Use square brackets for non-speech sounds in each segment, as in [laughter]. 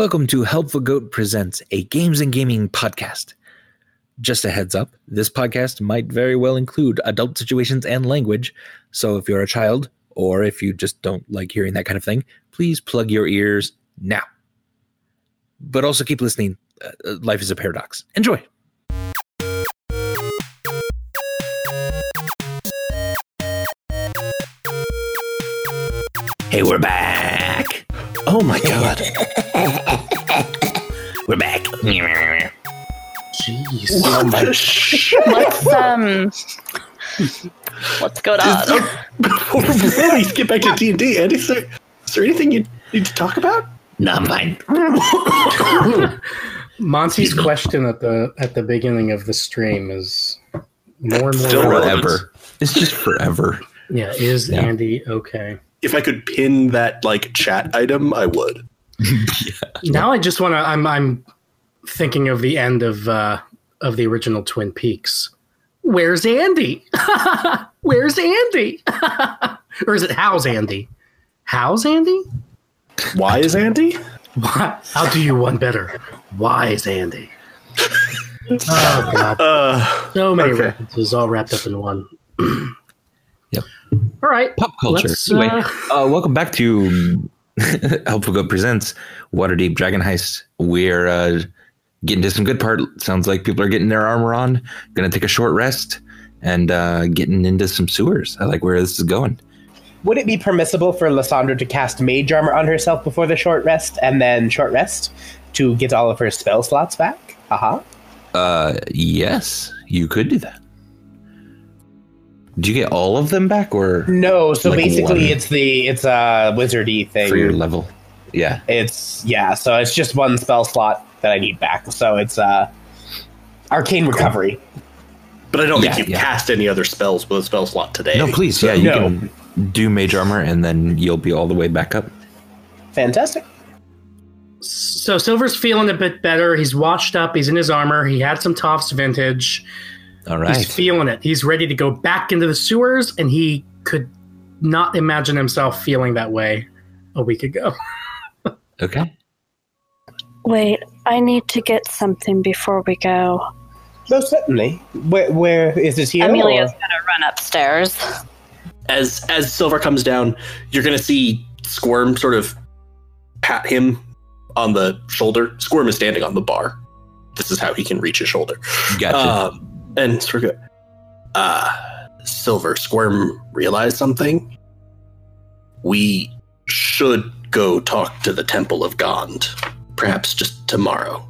Welcome to Helpful Goat Presents, a games and gaming podcast. Just a heads up, this podcast might very well include adult situations and language, so if you're a child, or if you just don't like hearing that kind of thing, please plug your ears now. But also keep listening. Uh, life is a paradox. Enjoy. Hey, we're back. Oh my god. [laughs] We're back. Jeez. Oh my What's um what's going on? Before, before we get back to D and D, Andy, is there, is there anything you need to talk about? No, I'm fine. [laughs] Monty's question at the at the beginning of the stream is more and more Still relevant. relevant. It's just forever. Yeah, is Yeah. Andy okay? If I could pin that like chat item, I would. [laughs] Now I just want to. I'm I'm thinking of the end of uh, of the original Twin Peaks. Where's Andy? [laughs] Where's Andy? [laughs] or is it how's Andy? How's Andy? Why is Andy? Why? I'll do you one better. Why is Andy? oh God. Uh, So many Okay. references all wrapped up in one. [clears throat] Yep. All right. Pop culture. Let's, anyway, uh, uh, welcome back to [laughs] Helpful Goat Presents Waterdeep Dragon Heist. We're uh, getting to some good part. Sounds like people are getting their armor on, going to take a short rest, and uh, getting into some sewers. I like where this is going. Would it be permissible for Lysandra to cast mage armor on herself before the short rest and then short rest to get all of her spell slots back? Haha. Uh, yes, you could do that. Do you get all of them back, or No, so Like basically one. it's the it's a wizardy thing. for your level? Yeah. It's yeah, so it's just one spell slot that I need back. So it's uh arcane recovery. but I don't think Yeah, you yeah. cast any other spells with a spell slot today. No, please. Yeah, you No. can do mage armor, and then you'll be all the way back up. Fantastic. So Silver's feeling a bit better. He's washed up. He's in his armor. He had some Toff's vintage. All right. He's feeling it. He's ready to go back into the sewers, and he could not imagine himself feeling that way a week ago. [laughs] okay. Wait, I need to get something before we go. Most certainly. Where where is this here? Amelia's or- gonna run upstairs. As as Silver comes down, you're gonna see Squirm sort of pat him on the shoulder. Squirm is standing on the bar. This is how he can reach his shoulder. Gotcha. Um, and sort of, uh, Silver Squirm realized something. We should go talk to the Temple of Gond, perhaps just tomorrow.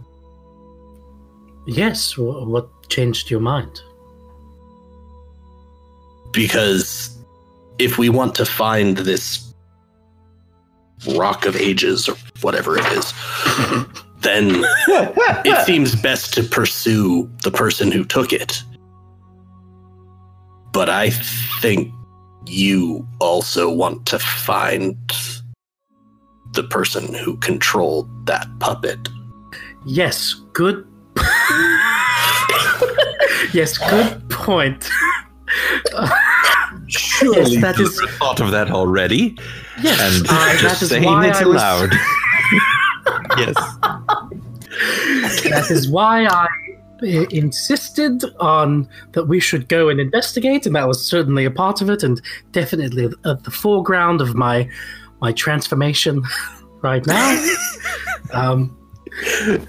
Yes. What changed your mind? Because if we want to find this Rock of Ages or whatever it is, [laughs] then [laughs] it seems best to pursue the person who took it. But I think you also want to find the person who controlled that puppet. Yes. Good. [laughs] yes. Good point. [laughs] Surely yes, that you is. thought of that already, Yes. and uh, just is saying why it I was- aloud. yes. That is why I insisted on that we should go and investigate, and that was certainly a part of it, and definitely at the foreground of my my transformation [laughs] right now. [laughs] um,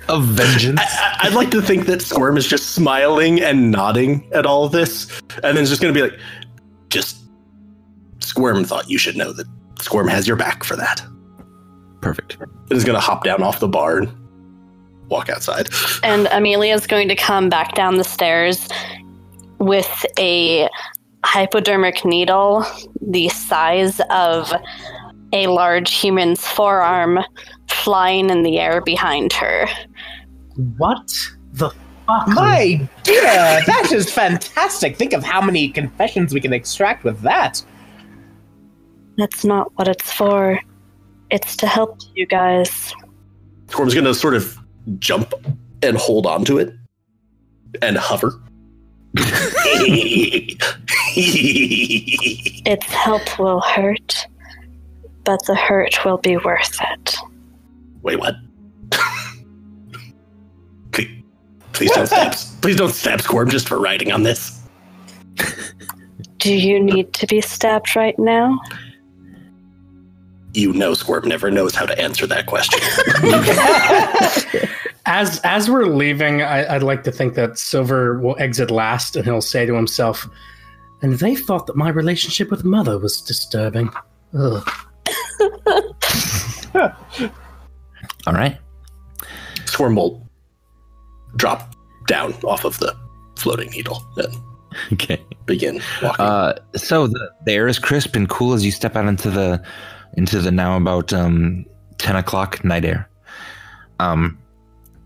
Of vengeance. I, I'd like to think that Squirm is just smiling and nodding at all of this, and then it's just going to be like, just Squirm thought you should know that Squirm has your back for that. Perfect. And is going to hop down off the bar and walk outside. And Amelia's going to come back down the stairs with a hypodermic needle the size of a large human's forearm flying in the air behind her. what the fuck? My dear, that is fantastic. Think of how many confessions we can extract with that. That's not what it's for. It's to help you guys. Squirm's going to sort of jump and hold onto it and hover. [laughs] Its help will hurt, but the hurt will be worth it. Wait, what? Please don't stab. [laughs] Please don't stab Squirm just for writing on this. Do you need to be stabbed right now? You know, Squirm never knows how to answer that question. [laughs] As as we're leaving, I, I'd like to think that Silver will exit last, and he'll say to himself, "And they thought that my relationship with Mother was disturbing." Ugh. [laughs] All right. Squirm will drop down off of the floating needle and Okay. begin walking. Uh, so the, the air is crisp and cool as you step out into the into the now about um, ten o'clock night air. Um,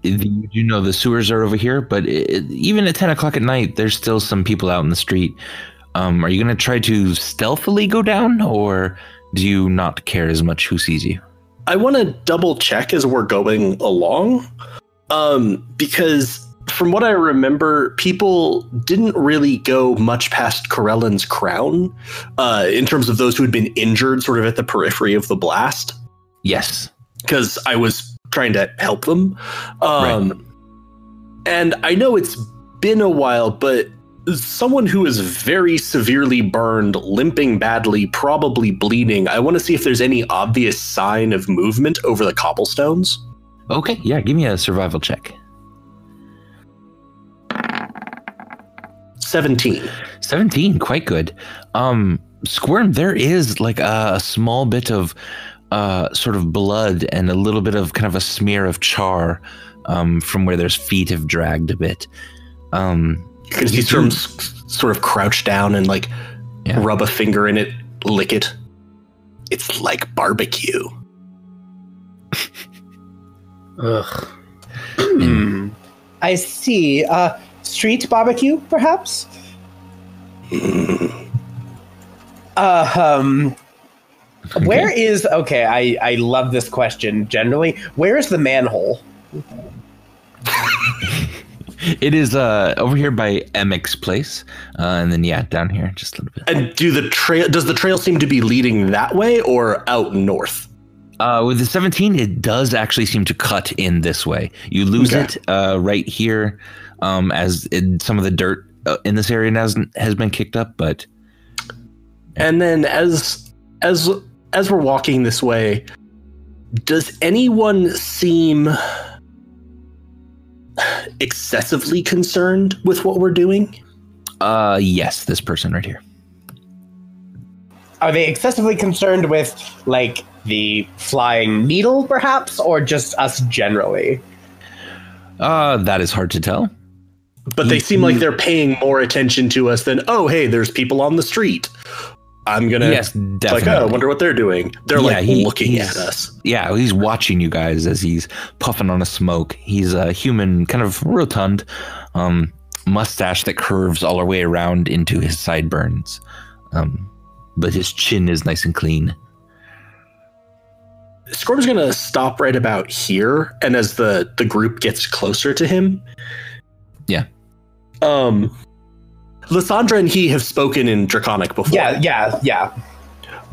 you do know the sewers are over here, but it, even at ten o'clock at night, there's still some people out in the street. Um, are you going to try to stealthily go down, or do you not care as much who sees you? I want to double check as we're going along, um, because from what I remember, people didn't really go much past Corellin's crown uh, in terms of those who had been injured, sort of at the periphery of the blast. Yes. Because I was trying to help them, um, and I know it's been a while, but someone who is very severely burned, limping badly, probably bleeding. I want to see if there's any obvious sign of movement over the cobblestones. Okay. Yeah. Give me a survival check. 17. 17 quite good um squirm there is like a, a small bit of uh sort of blood and a little bit of kind of a smear of char um from where there's feet have dragged a bit um You can see Storm sort of crouch down and like Yeah. rub a finger in it, lick it. It's like barbecue. [laughs] Ugh. [clears throat] I see. Uh, street barbecue, perhaps? [clears throat] Uh, um, where is okay? I I love this question. Generally, where is the manhole? it is uh over here by Emic's place uh and then yeah down here just a little bit And do the trail does the trail seem to be leading that way or out north? Uh, with the 17, it does actually seem to cut in this way. You lose Okay. it uh, right here um, as it, some of the dirt uh, in this area has, has been kicked up, but And then as as as we're walking this way, does anyone seem excessively concerned with what we're doing? uh, yes, this person right here. Are they excessively concerned with like the flying needle, perhaps, or just us generally? Uh, that is hard to tell. But they seem like they're paying more attention to us than, oh, hey, there's people on the street. I'm gonna yes, definitely. like, oh, I wonder what they're doing. They're Yeah, like he- looking at us. yeah, he's watching you guys as he's puffing on a smoke. He's a human, kind of rotund, um, mustache that curves all the way around into his sideburns. Um, but his chin is nice and clean. Scorp's gonna stop right about here, and as the the group gets closer to him, Yeah. Um, Lysandra and he have spoken in Draconic before. Yeah, yeah, yeah.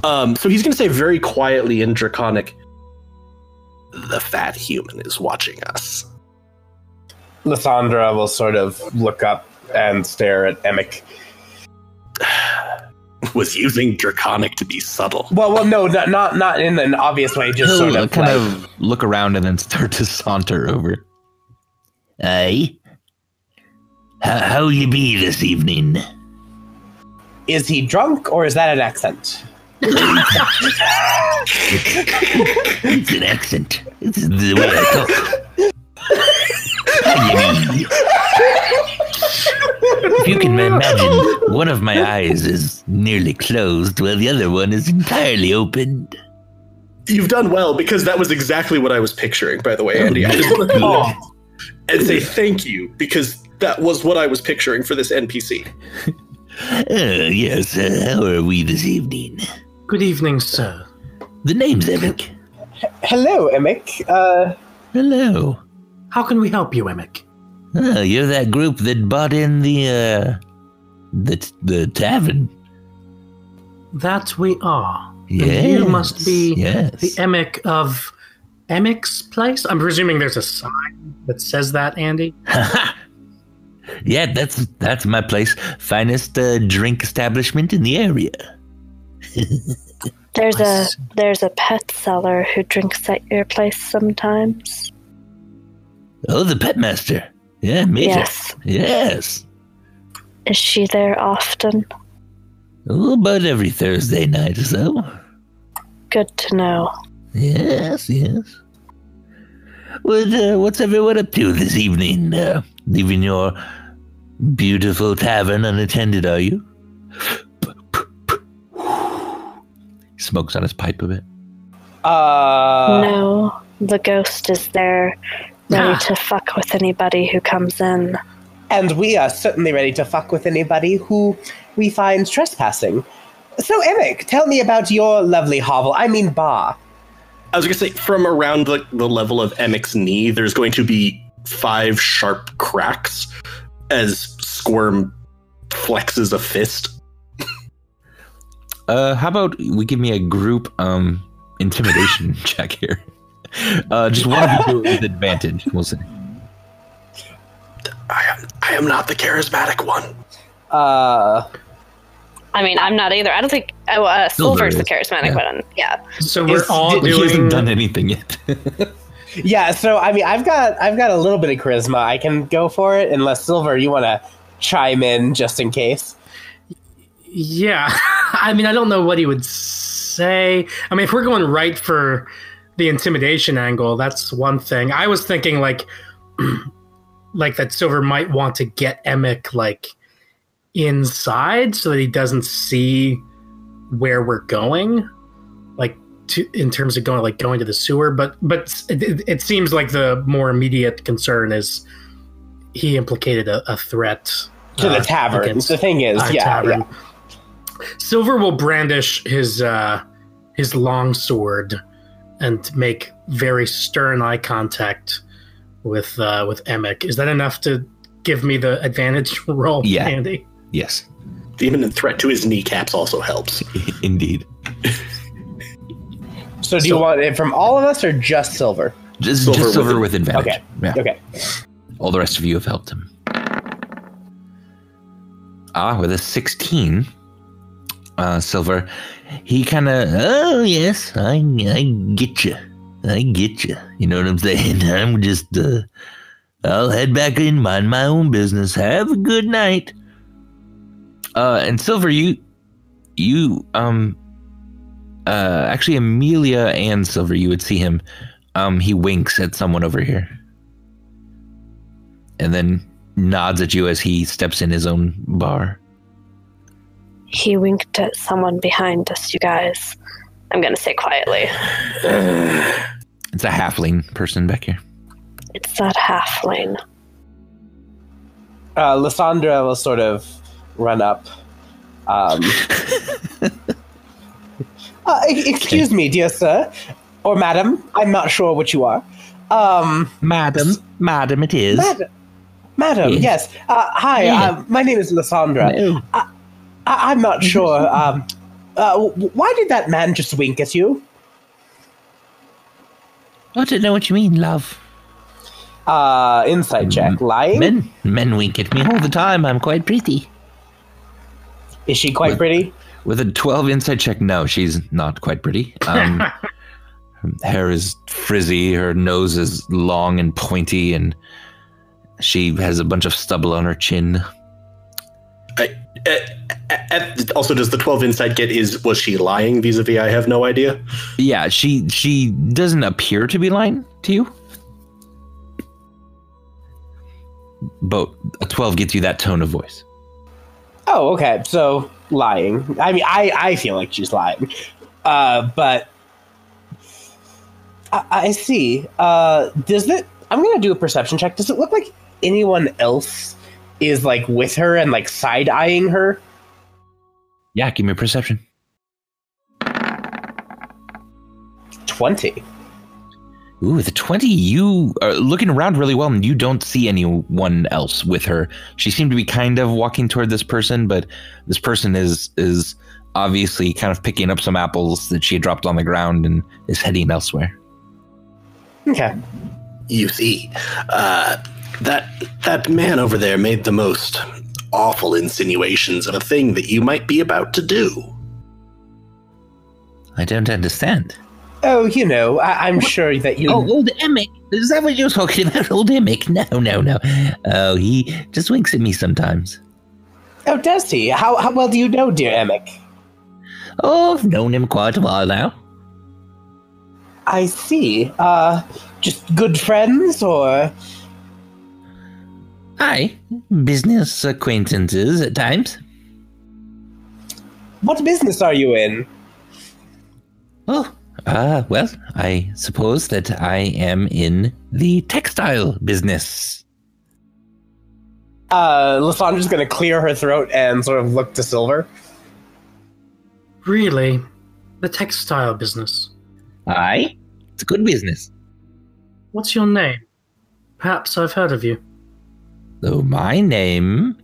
Um, so he's gonna say very quietly in Draconic, "The fat human is watching us." Lysandra will sort of look up and stare at Emic. [sighs] Was using Draconic to be subtle. Well, well, no, not not, not in an obvious way. Just He'll sort of kind like, of look around and then [laughs] start to saunter over. Aye. How, how you be this evening? Is he drunk or is that an accent? It's an accent. It's the way I talk. How you be? If you can imagine, one of my eyes is nearly closed while the other one is entirely opened. You've done well because that was exactly what I was picturing. By the way, Andy, I just want to Oh, and say thank you because that was what I was picturing for this NPC. Uh, [laughs] yes, uh, how are we this evening? Good evening, sir. The name's Emic. hello, Emic. Uh, Hello. How can we help you, Emic? Oh, you're that group that bought in the, uh, the, the tavern. That we are. And Yes. You must be yes. the Emic of Emic's place. I'm presuming there's a sign that says that, Andy. [laughs] Yeah, that's that's my place. Finest uh, drink establishment in the area. [laughs] There's a there's a pet seller who drinks at your place sometimes. Oh, the pet master. Yeah, Major. Yes. Yes. Is she there often? Oh, about every Thursday night or so. Good to know. Yes, yes. What, uh, what's everyone up to this evening? Uh, leaving your beautiful tavern unattended, are you? Smokes on his pipe a bit. Uh, no, the ghost is there, ready Ah. to fuck with anybody who comes in. and we are certainly ready to fuck with anybody who we find trespassing. So, Eric, tell me about your lovely hovel. I mean, bar. I was gonna say from around the, the level of Emic's knee, there's going to be five sharp cracks as Squirm flexes a fist. Uh, how about we give me a group um intimidation [laughs] check here? Uh, just one of you [laughs] with advantage. We'll see. I am I am not the charismatic one. Uh, I mean, I'm not either. I don't think. Oh, uh, Silver Silver's the charismatic yeah. one. Yeah. So we're Is- all did- He hasn't done anything yet. [laughs] yeah. So, I mean, I've got I've got a little bit of charisma. I can go for it, unless Silver, you want to chime in just in case. Yeah, [laughs] I mean, I don't know what he would say. I mean, if we're going right for the intimidation angle, that's one thing. I was thinking like, [clears throat] like that Silver might want to get Emic like inside so that he doesn't see where we're going, like to in terms of going like going to the sewer. But but it, it, it seems like the more immediate concern is he implicated a, a threat To the uh, tavern. The thing is, yeah, tavern. yeah. Silver will brandish his uh, his long sword and make very stern eye contact with uh, with Emic. Is that enough to give me the advantage [laughs] roll, Yeah. Andy? yes, Even The threat to his kneecaps also helps. [laughs] indeed. [laughs] So, do So- you want it from all of us or just Silver? Just Silver just with silver ad- with advantage. Okay. Yeah. Okay. All the rest of you have helped him. Ah, with a 16, uh, Silver, he kind of, oh, yes, I, I get you. I get you. You know what I'm saying? [laughs] I'm just, uh, I'll head back in, mind my own business. Have a good night. Uh, and Silver, you, you, um, uh, actually, Amelia and Silver, you would see him. Um, he winks at someone over here and then nods at you as he steps in his own bar. He winked at someone behind us, you guys. I'm going to say quietly. It's a halfling person back here. It's that halfling. Uh, Lysandra will sort of run up. Um, [laughs] uh, excuse me, dear sir, or madam. I'm not sure what you are. Um, Madam, madam, it is. madam, madam. Yes. Yes. Uh, hi. Yeah. Uh, my name is Lysandra. No. I- I'm not sure. Um, uh, why did that man just wink at you? I don't know what you mean, love. Uh, insight check. Lying. Men, men wink at me all the time. I'm quite pretty. Is she quite pretty? With a 12 insight check, no, she's not quite pretty. Um, her [laughs] hair is frizzy, her nose is long and pointy, and she has a bunch of stubble on her chin. I, uh, uh, also, does the 12 insight get is was she lying vis-a-vis? I have no idea. Yeah, she she doesn't appear to be lying to you. But a 12 gets you that tone of voice. Oh, okay. So lying. I mean, I I feel like she's lying, uh, but I, I see. Uh, does it? I'm gonna do a perception check. Does it look like anyone else is like with her and like side eyeing her? Yeah, give me a perception. Twenty. Ooh, with a 20, you are looking around really well and you don't see anyone else with her. She seemed to be kind of walking toward this person, but this person is is obviously kind of picking up some apples that she had dropped on the ground and is heading elsewhere. Okay. You see, uh, that that man over there made the most awful insinuations of a thing that you might be about to do. I don't understand. Oh, you know, I- I'm sure that you. Oh, old Emic. Is that what you're talking about? Old Emic? No, no, no. Oh, he just winks at me sometimes. Oh, does he? How, how well do you know, dear Emic? Oh, I've known him quite a while now. I see. Uh, just good friends, or Aye, business acquaintances at times. what business are you in? Oh, ah, well, I suppose that I am in the textile business. Uh, Lysandra's gonna clear her throat and sort of look to Silver. Really? The textile business. Aye, it's a good business. What's your name? Perhaps I've heard of you. So my name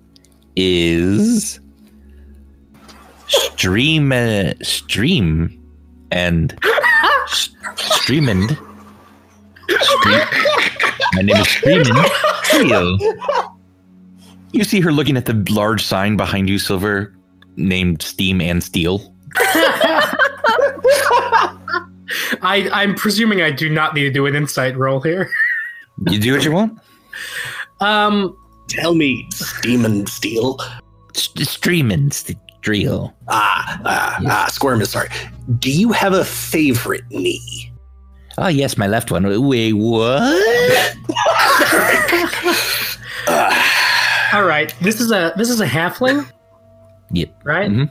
is Stream uh, Stream and Streamend. My name is Streamend Trio. You see her looking at the large sign behind you, Silver, named Steam and Steel. [laughs] I, I'm presuming I do not need to do an insight roll here. You do what you want. Um, Tell me, steam and steel. S- Streamend Steel. Ah, ah, ah, Squirm is sorry. Do you have a favorite knee? Oh yes, my left one. Wait, what? [laughs] all right. This is a this is a halfling, Yep. right? Mhm.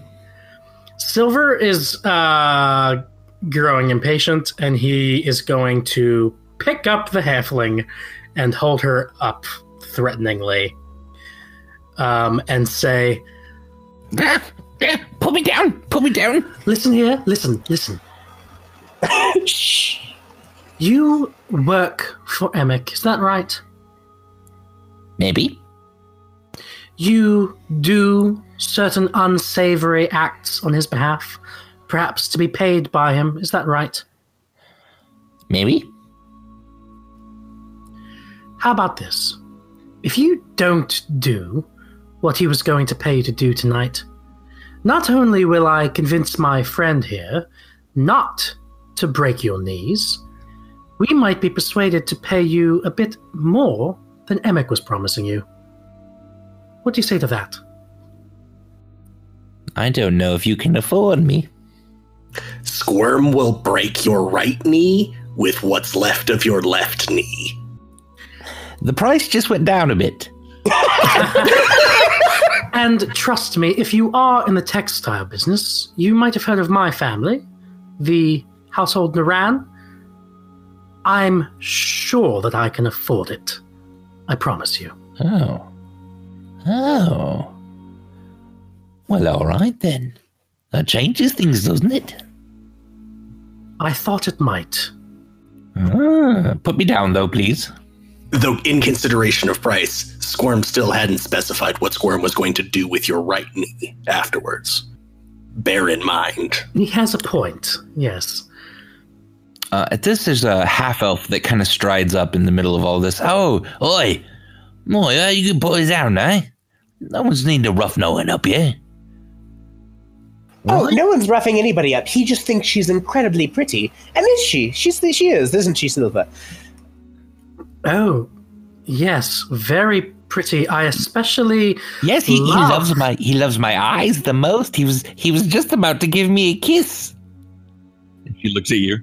Silver is uh, growing impatient, and he is going to pick up the halfling and hold her up threateningly, um, and say, [laughs] Put me down. Put me down. "Listen here, listen, listen. Shh. You work for Emic, is that right? Maybe. You do certain unsavory acts on his behalf, perhaps to be paid by him, is that right? Maybe. How about this? If you don't do what he was going to pay you to do tonight, not only will I convince my friend here not to break your knees, we might be persuaded to pay you a bit more than Emic was promising you. What do you say to that? I don't know if you can afford me. Squirm will break your right knee with what's left of your left knee. The price just went down a bit. [laughs] And trust me, if you are in the textile business, you might have heard of my family, the household Naran. I'm sure that I can afford it. I promise you. Oh. Oh. Well, all right then. That changes things, doesn't it? I thought it might. Ah, put me down, though, please. Though, in consideration of price, Squirm still hadn't specified what Squirm was going to do with your right knee afterwards. Bear in mind. He has a point, yes. Uh, at this, there's a half elf that kind of strides up in the middle of all this. Oh, oi! Oi, uh, you can put it down, eh? No one's need to rough no one up here. Oh, no one's roughing anybody up. He just thinks she's incredibly pretty. And is she? She's she is, isn't she, Silver? Oh, yes, very pretty. I especially Yes, he, he loves my he loves my eyes the most. He was he was just about to give me a kiss. And she looks at you.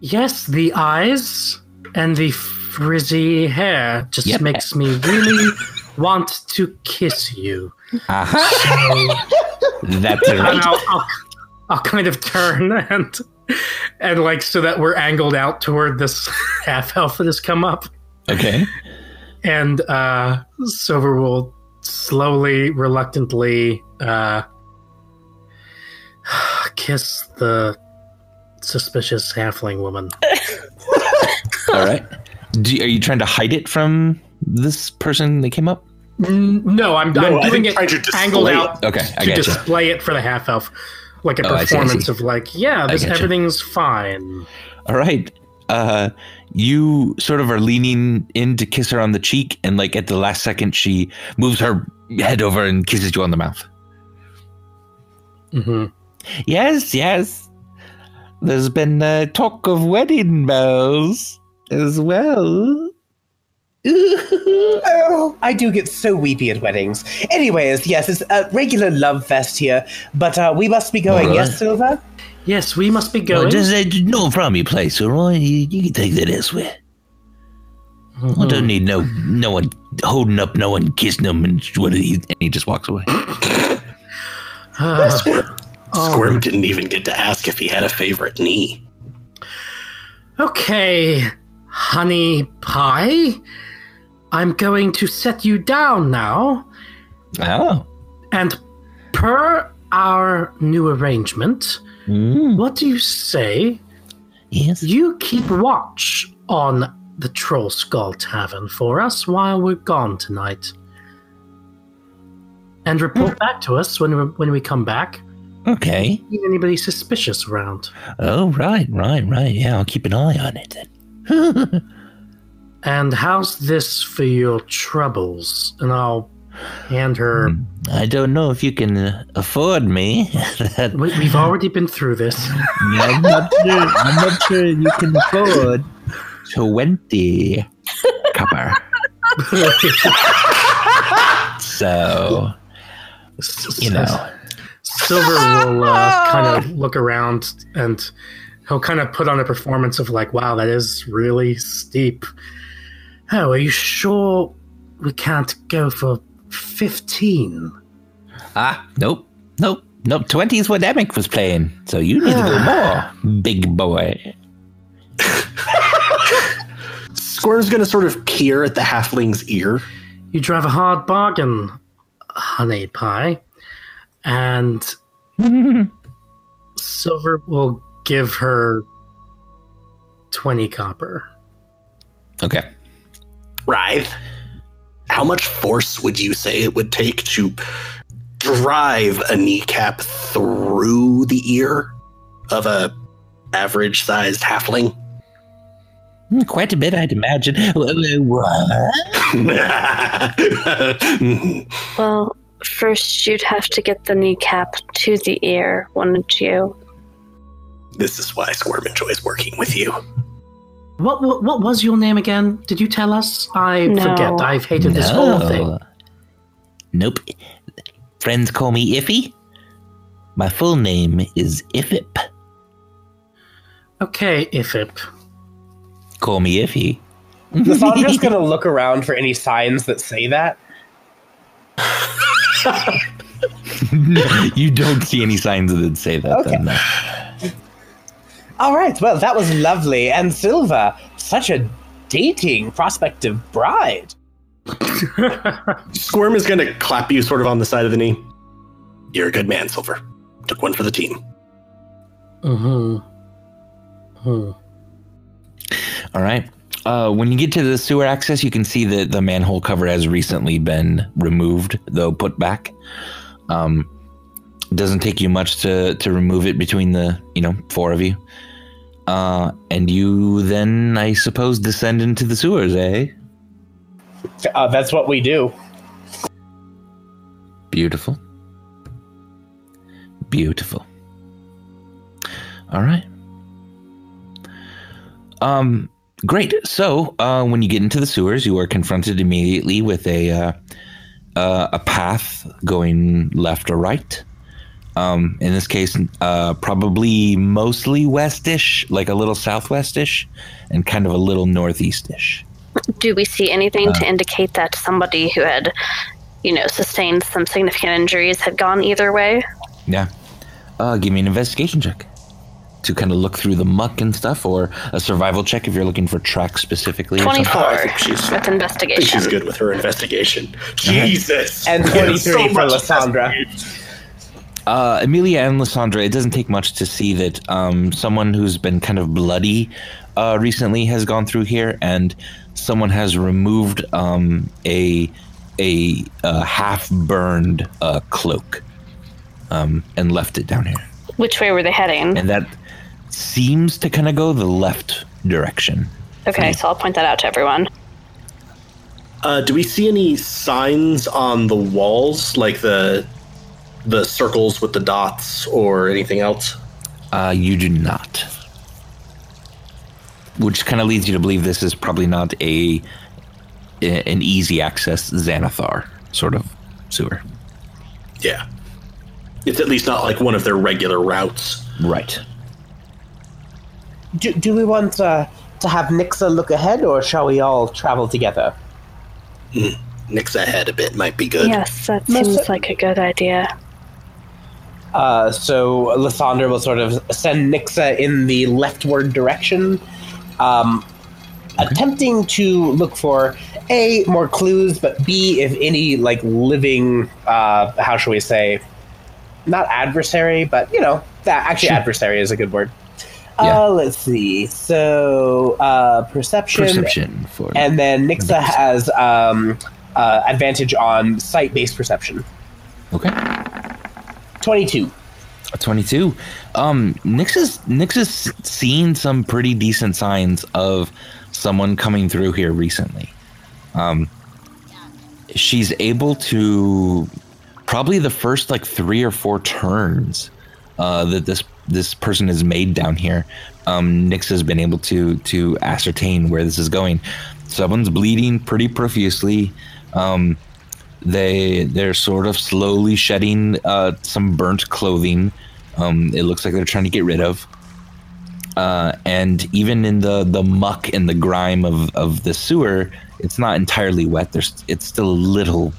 yes, the eyes and the frizzy hair just Yep. makes me really want to kiss you. Uh-huh. That's And right. I'll, I'll, I'll kind of turn and and like so that we're angled out toward this [laughs] half elf that has come up, Okay. and uh, Silver will slowly, reluctantly uh, [sighs] kiss the suspicious halfling woman. All right. Do, are you trying to hide it from this person that came up? No, I'm, No, I'm I doing it trying to display angled it. out Okay, I to gotcha. display it for the half elf, like a Oh, I see, I performance see. of like, yeah, this gotcha. everything's fine. All right. uh, you sort of are leaning in to kiss her on the cheek, and like at the last second, she moves her head over and kisses you on the mouth. Mm-hmm. Yes, yes. There's been uh, talk of wedding bells as well. [laughs] oh, I do get so weepy at weddings. Anyways, yes, it's a regular love fest here, but uh, we must be going, Alright. yes, Silver? Yes, we must be Well, going. just uh, no from your place, all right? You, you can take that elsewhere. I don't need no no one holding up, no one kissing him, and what he, and he just walks away. Ah, Squirm didn't even get to ask if he had a favorite knee. okay, honey pie. I'm going to set you down now. Oh, And per our new arrangement, mm, what do you say yes. you keep watch on the Trollskull Tavern for us while we're gone tonight? And report back to us when we, when we come back. Okay. See anybody suspicious around? Oh, right, right, right. Yeah, I'll keep an eye on it then. [laughs] And how's this for your troubles? And I'll hand her. I don't know if you can afford me. [laughs] We, we've already been through this. [laughs] I'm not sure. I'm not sure you can afford twenty copper. [laughs] so you know, Silver will uh, kind of look around and he'll kind of put on a performance of like, "Wow, that is really steep." Oh, are you sure we can't go for fifteen? ah, nope, nope, nope. Twenty is what Emic was playing, so you need to go [sighs] more, big boy. Squirm's gonna sort of peer at the halfling's ear. You drive a hard bargain, honey pie. And [laughs] Silver will give her 20 copper. Okay. Writhe. How much force would you say it would take to drive a kneecap through the ear of a average sized halfling? Hmm, Quite a bit, I'd imagine. [laughs] Well, first you'd have to get the kneecap to the ear, wouldn't you? this is why Squirm enjoys working with you. What, what what was your name again? Did you tell us? I No. forget. I've hated this whole thing. Nope. Friends call me Iffy. My full name is Ifip. Okay, Ifip. Call me Iffy. Lysandra's [laughs] gonna look around for any signs that say that. [laughs] you don't see any signs that say that. Okay. Then, no. All right, well, that was lovely. And Silver, such a dating prospective bride. Squirm is gonna clap you sort of on the side of the knee. You're a good man, Silver. Took one for the team. hmm Hmm. All right. Uh, when you get to the sewer access, you can see that the manhole cover has recently been removed, though put back. Um, it doesn't take you much to to remove it between the you know four of you, uh, and you then, I suppose, descend into the sewers, eh? Uh, that's what we do. Beautiful. Beautiful. All right. Um great. So, uh when you get into the sewers, you are confronted immediately with a uh, uh a path going left or right. Um in this case uh probably mostly westish, like a little southwestish and kind of a little northeastish. Do we see anything to indicate that somebody who had, you know, sustained some significant injuries had gone either way? Yeah. Uh, give me an investigation check to kind of look through the muck and stuff, or a survival check if you're looking for tracks specifically. or something. 24 I think she's- with I think investigation. she's good with her investigation. Jesus. And We have 23 so for much Lysandra. Uh, Amelia and Lysandra, it doesn't take much to see that um, someone who's been kind of bloody uh, recently has gone through here, and someone has removed um, a a, uh half burned uh, cloak um, and left it down here. Which way were they heading? and that seems to kind of go the left direction. Okay, so I'll point that out to everyone. Uh, do we see any signs on the walls, like the the circles with the dots, or anything else? Uh, you do not. Which kind of leads you to believe this is probably not a, a- an easy access Xanathar sort of sewer. Yeah, it's at least not like one of their regular routes. Right. Do, do we want uh, to have Nixa look ahead, or shall we all travel together? Nix ahead a bit might be good. Yes, that Most seems cer- like a good idea. Uh, so Lysandra will sort of send Nixa in the leftward direction, um, attempting to look for a more clues, but b if any like living, uh, how shall we say, not adversary, but you know that actually adversary is a good word. Yeah. Uh, let's see. So uh, perception, Perception for and then Nixa has um, uh, advantage on sight-based perception. okay. Twenty-two. A 22. Um, Nyx is Nix has seen some pretty decent signs of someone coming through here recently. Um, she's able to probably the first like three or four turns uh, that this this person has made down here. Um, Nix has been able to to ascertain where this is going. Someone's bleeding pretty profusely. Um, they they're sort of slowly shedding uh, some burnt clothing. Um, it looks like they're trying to get rid of. Uh, and even in the the muck and the grime of of the sewer, it's not entirely wet. There's it's still a little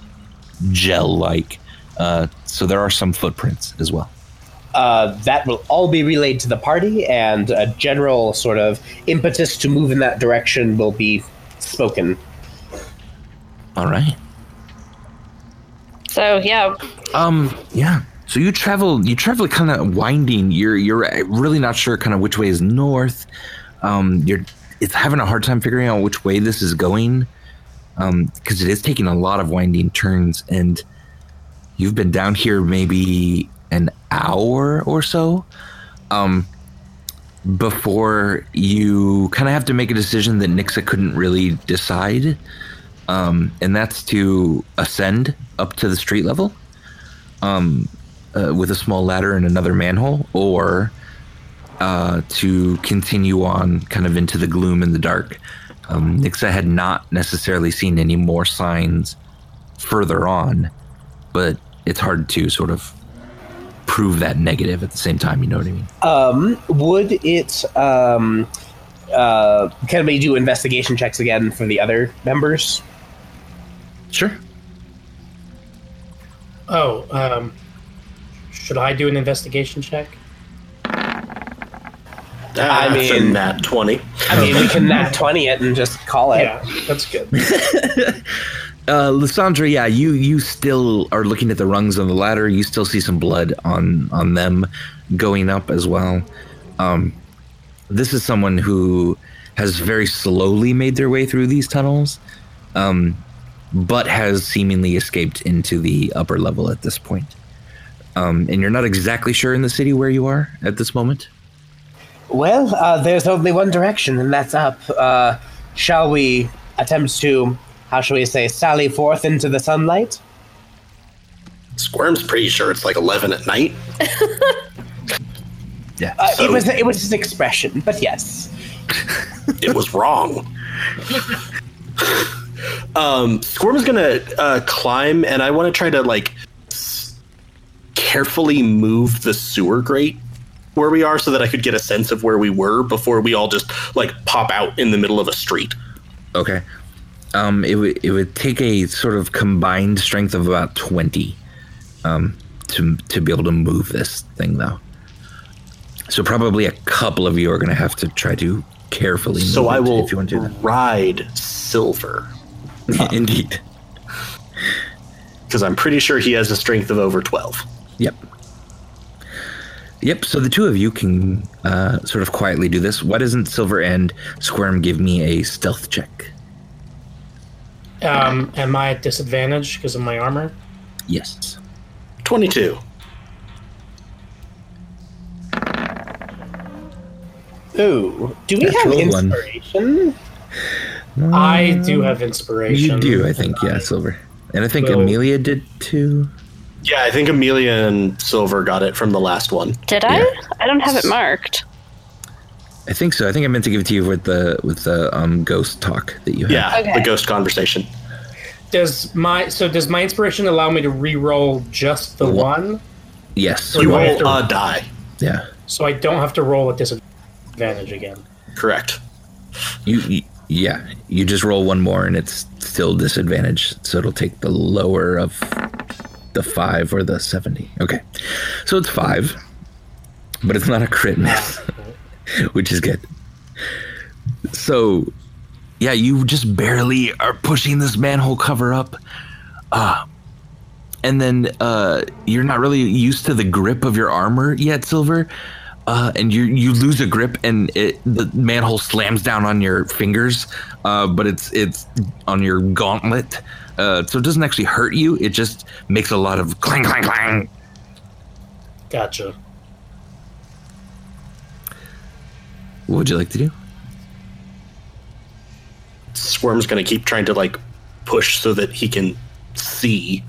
gel like. Uh, so there are some footprints as well. uh, that will all be relayed to the party, and a general sort of impetus to move in that direction will be spoken. All right. So yeah, Um. Yeah. So you travel. You travel kind of winding. You're you're really not sure kind of which way is north. Um. You're it's having a hard time figuring out which way this is going. Um. Because it is taking a lot of winding turns, and you've been down here maybe an hour or so. Um. Before you kind of have to make a decision that Nixa couldn't really decide. Um, and that's to ascend up to the street level um, uh, with a small ladder and another manhole, or uh, to continue on kind of into the gloom and the dark. Um, Nixa had not necessarily seen any more signs further on, but it's hard to sort of prove that negative at the same time. You know what I mean? Um, would it? Um, uh, can we do investigation checks again for the other members? Sure. Oh, um, should I do an investigation check? That's a mean- nat twenty. I mean, we can nat twenty it and just call it. Yeah, that's good. [laughs] Uh, Lysandra, yeah, you you still are looking at the rungs on the ladder. You still see some blood on on them going up as well. Um, this is someone who has very slowly made their way through these tunnels, um, but has seemingly escaped into the upper level at this point. Um, and you're not exactly sure in the city where you are at this moment. Well, uh, there's only one direction, and that's up. Uh, shall we attempt to, how shall we say, sally forth into the sunlight? Squirm's pretty sure it's like eleven at night. [laughs] Yeah. Uh, So- it was it was his expression, but yes. it was wrong. [laughs] um, Squirm is gonna uh, climb, and I want to try to like s- carefully move the sewer grate where we are, so that I could get a sense of where we were before we all just like pop out in the middle of a street. Okay. Um, it would it would take a sort of combined strength of about twenty, um, to to be able to move this thing though. So probably a couple of you are going to have to try to carefully. Move So I will if you want to do ride Silver. [laughs] Indeed. because I'm pretty sure he has a strength of over twelve. Yep. Yep. So the two of you can uh, sort of quietly do this. Why doesn't Silver and Squirm give me a stealth check? Um, am I at disadvantage because of my armor? Yes. Twenty-two. Ooh, do we have Natural one. Inspiration? I do have inspiration. You do, I think, yeah, Silver. And I think So- Amelia did too. Yeah, I think Amelia and Silver got it from the last one. Did I? Yeah. I don't have it marked. I think so. I think I meant to give it to you with the with the um ghost talk that you had. Yeah, Okay. the ghost conversation. Does my so does my inspiration allow me to re-roll just the one, Yes. Or You do I roll to- a die. Yeah. so I don't have to roll at disadvantage again? Correct. You, you yeah. You just roll one more and it's still disadvantage, so it'll take the lower of the five or the seventy. Okay. So it's five. But it's not a crit miss. [laughs] which is good. So, yeah, you just barely are pushing this manhole cover up. Uh, and then uh, you're not really used to the grip of your armor yet, Silver. Uh, and you you lose a grip, and it, the manhole slams down on your fingers, uh, but it's it's on your gauntlet, uh, so it doesn't actually hurt you. It just makes a lot of clang clang clang. Gotcha. What would you like to do? Squirm's gonna keep trying to like push so that he can see.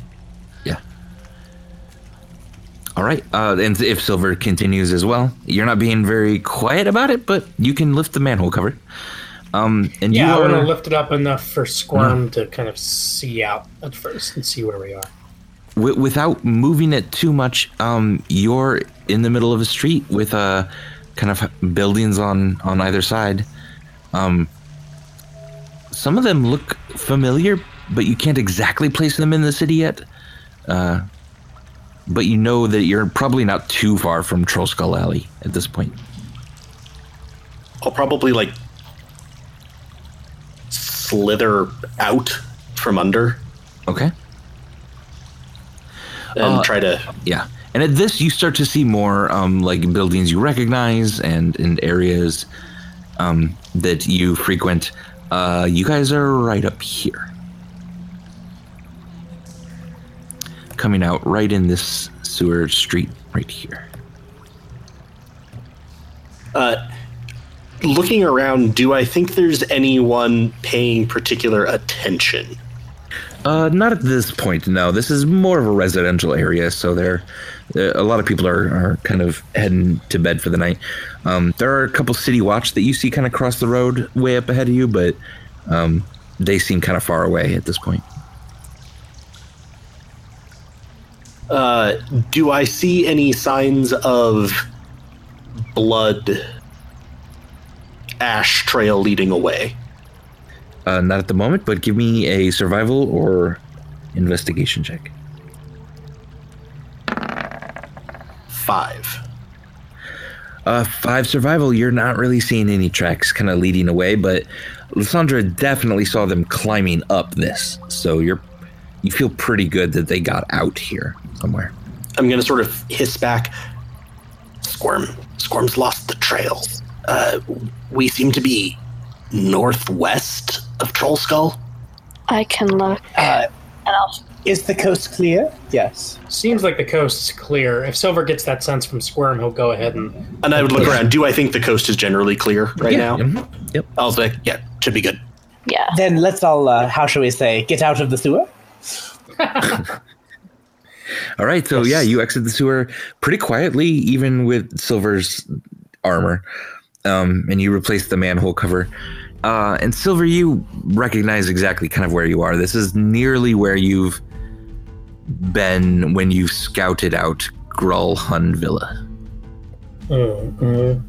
All right. Uh, and if Silver continues as well, you're not being very quiet about it, but you can lift the manhole cover. Um, and Yeah, you want to lift it up enough for Squirm to kind of see out at first and see where we are. wi- without moving it too much. Um, you're in the middle of a street with uh, kind of buildings on on either side. Um, some of them look familiar, but you can't exactly place them in the city yet. Uh, but you know that you're probably not too far from Trollskull Alley at this point. I'll probably like slither out from under Okay. and Uh, try to Yeah. And at this, you start to see more um, like buildings you recognize and, and areas um, that you frequent. Uh, you guys are right up here. Coming out right in this sewer street right here. uh looking around do i think there's anyone paying particular attention Uh, not at this point, no. This is more of a residential area, so there, uh, a lot of people are, are kind of heading to bed for the night. Um, there are a couple city watch that you see kind of cross the road way up ahead of you, but um, they seem kind of far away at this point. Uh do i see any signs of blood ash trail leading away? Uh, not at the moment, but give me a survival or investigation check. five. Uh, five survival, you're not really seeing any tracks kind of leading away, but Lysandra definitely saw them climbing up this, so you're you feel pretty good that they got out here somewhere. i'm gonna sort of hiss back squirm squirm's lost the trail uh we seem to be northwest of Trollskull I can look. Uh, And I'll, is the coast clear? Yes. Seems like the coast's clear. If Silver gets that sense from Squirm, he'll go ahead and. and i would look around do i think the coast is generally clear right yeah, now mhm, Yep. i was like yeah should be good yeah. Then let's all, uh, how shall we say, get out of the sewer? [laughs] All right, so yeah, you exit the sewer pretty quietly, even with Silver's armor, um, and you replace the manhole cover. Uh, and Silver, you recognize exactly kind of where you are. This is nearly where you've been when you scouted out Gralhund Villa. Mm-hmm.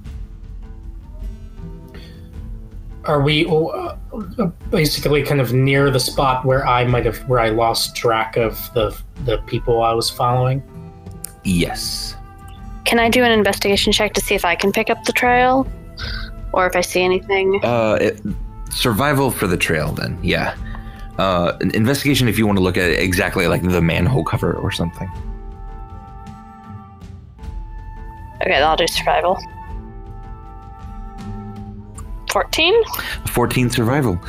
Are we uh, uh, basically kind of near the spot where I might have where I lost track of the the people I was following? Yes. Can I do an investigation check to see if I can pick up the trail? Or if I see anything? Uh, it, survival for the trail, then. Yeah. Uh, an investigation if you want to look at it exactly like the manhole cover or something. Okay, I'll do survival. 14? 14 survival.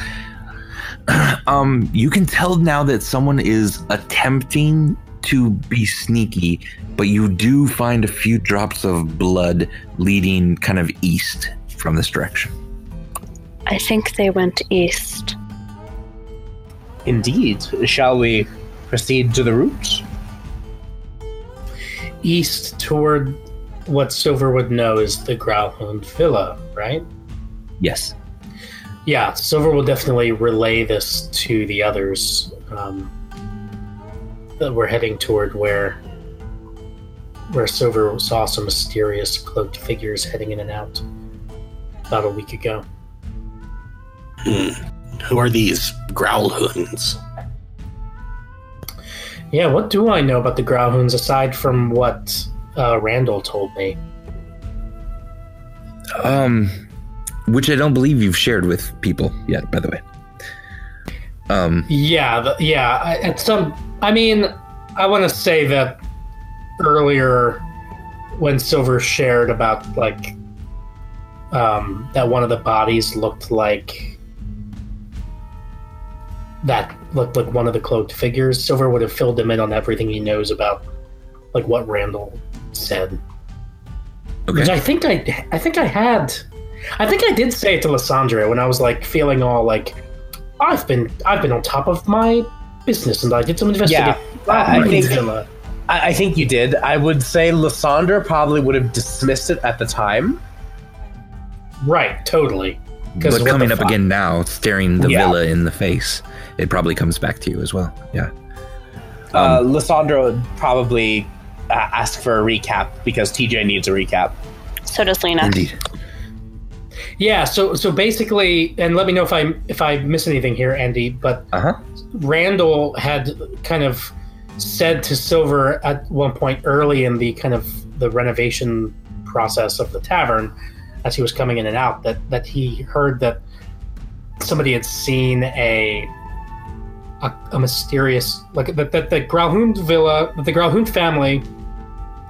[clears throat] um, you can tell now that someone is attempting to be sneaky, but you do find a few drops of blood leading kind of east from this direction. I think they went east. Indeed. Shall we proceed to the route? East toward what Silver would know is the Gralhund Villa, right? Yes. Yeah, Silver will definitely relay this to the others. Um, that we're heading toward where where Silver saw some mysterious cloaked figures heading in and out about a week ago. Hmm. Who are these Gralhunds? Yeah, what do I know about the Gralhunds aside from what uh, Randall told me? Um, which I don't believe you've shared with people yet, by the way. Um, Yeah, the, yeah. I- At some, I mean, I want to say that earlier when Silver shared about like um, that one of the bodies looked like that looked like one of the cloaked figures. Silver would have filled him in on everything he knows about like what Randall said. Which. I think I, I think I had, I think I did say it to Lysandra when I was like feeling all like, I've been, I've been on top of my business and I did some investigating. I- I think- I, I think you did. I would say Lysandra probably would have dismissed it at the time. right, totally. But coming up fuck? again now, staring the Yeah. villa in the face, it probably comes back to you as well. Yeah. uh, Lysandra would probably uh, ask for a recap because TJ needs a recap. So does Lena. Indeed. Yeah. So, so basically, and let me know if I if I miss anything here, Andy. But Uh huh. Randall had kind of said to Silver at one point early in the kind of the renovation process of the tavern, as he was coming in and out, that that he heard that somebody had seen a a, a mysterious like that that the Gralhund villa, the Gralhund family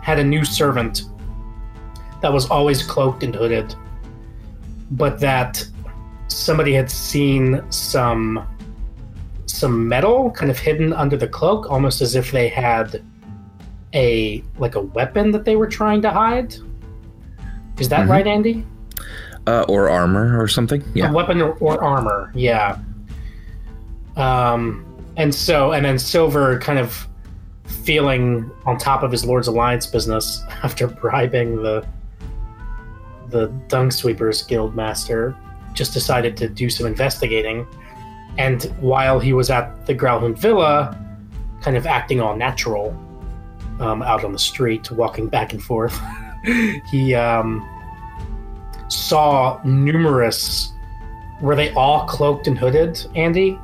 had a new servant that was always cloaked and hooded, but that somebody had seen some some metal kind of hidden under the cloak, almost as if they had a like a weapon that they were trying to hide. Is that Mhm. right, Andy? Uh, or armor or something. Yeah. A weapon or, or armor, yeah. Um, and so, and then Silver kind of feeling on top of his Lord's Alliance business [laughs] after bribing the the Dung Sweepers Guild master, just decided to do some investigating. And while he was at the Gralhund Villa, kind of acting all natural, um, out on the street, walking back and forth, [laughs] he um, saw numerous. Were they all cloaked and hooded, Andy?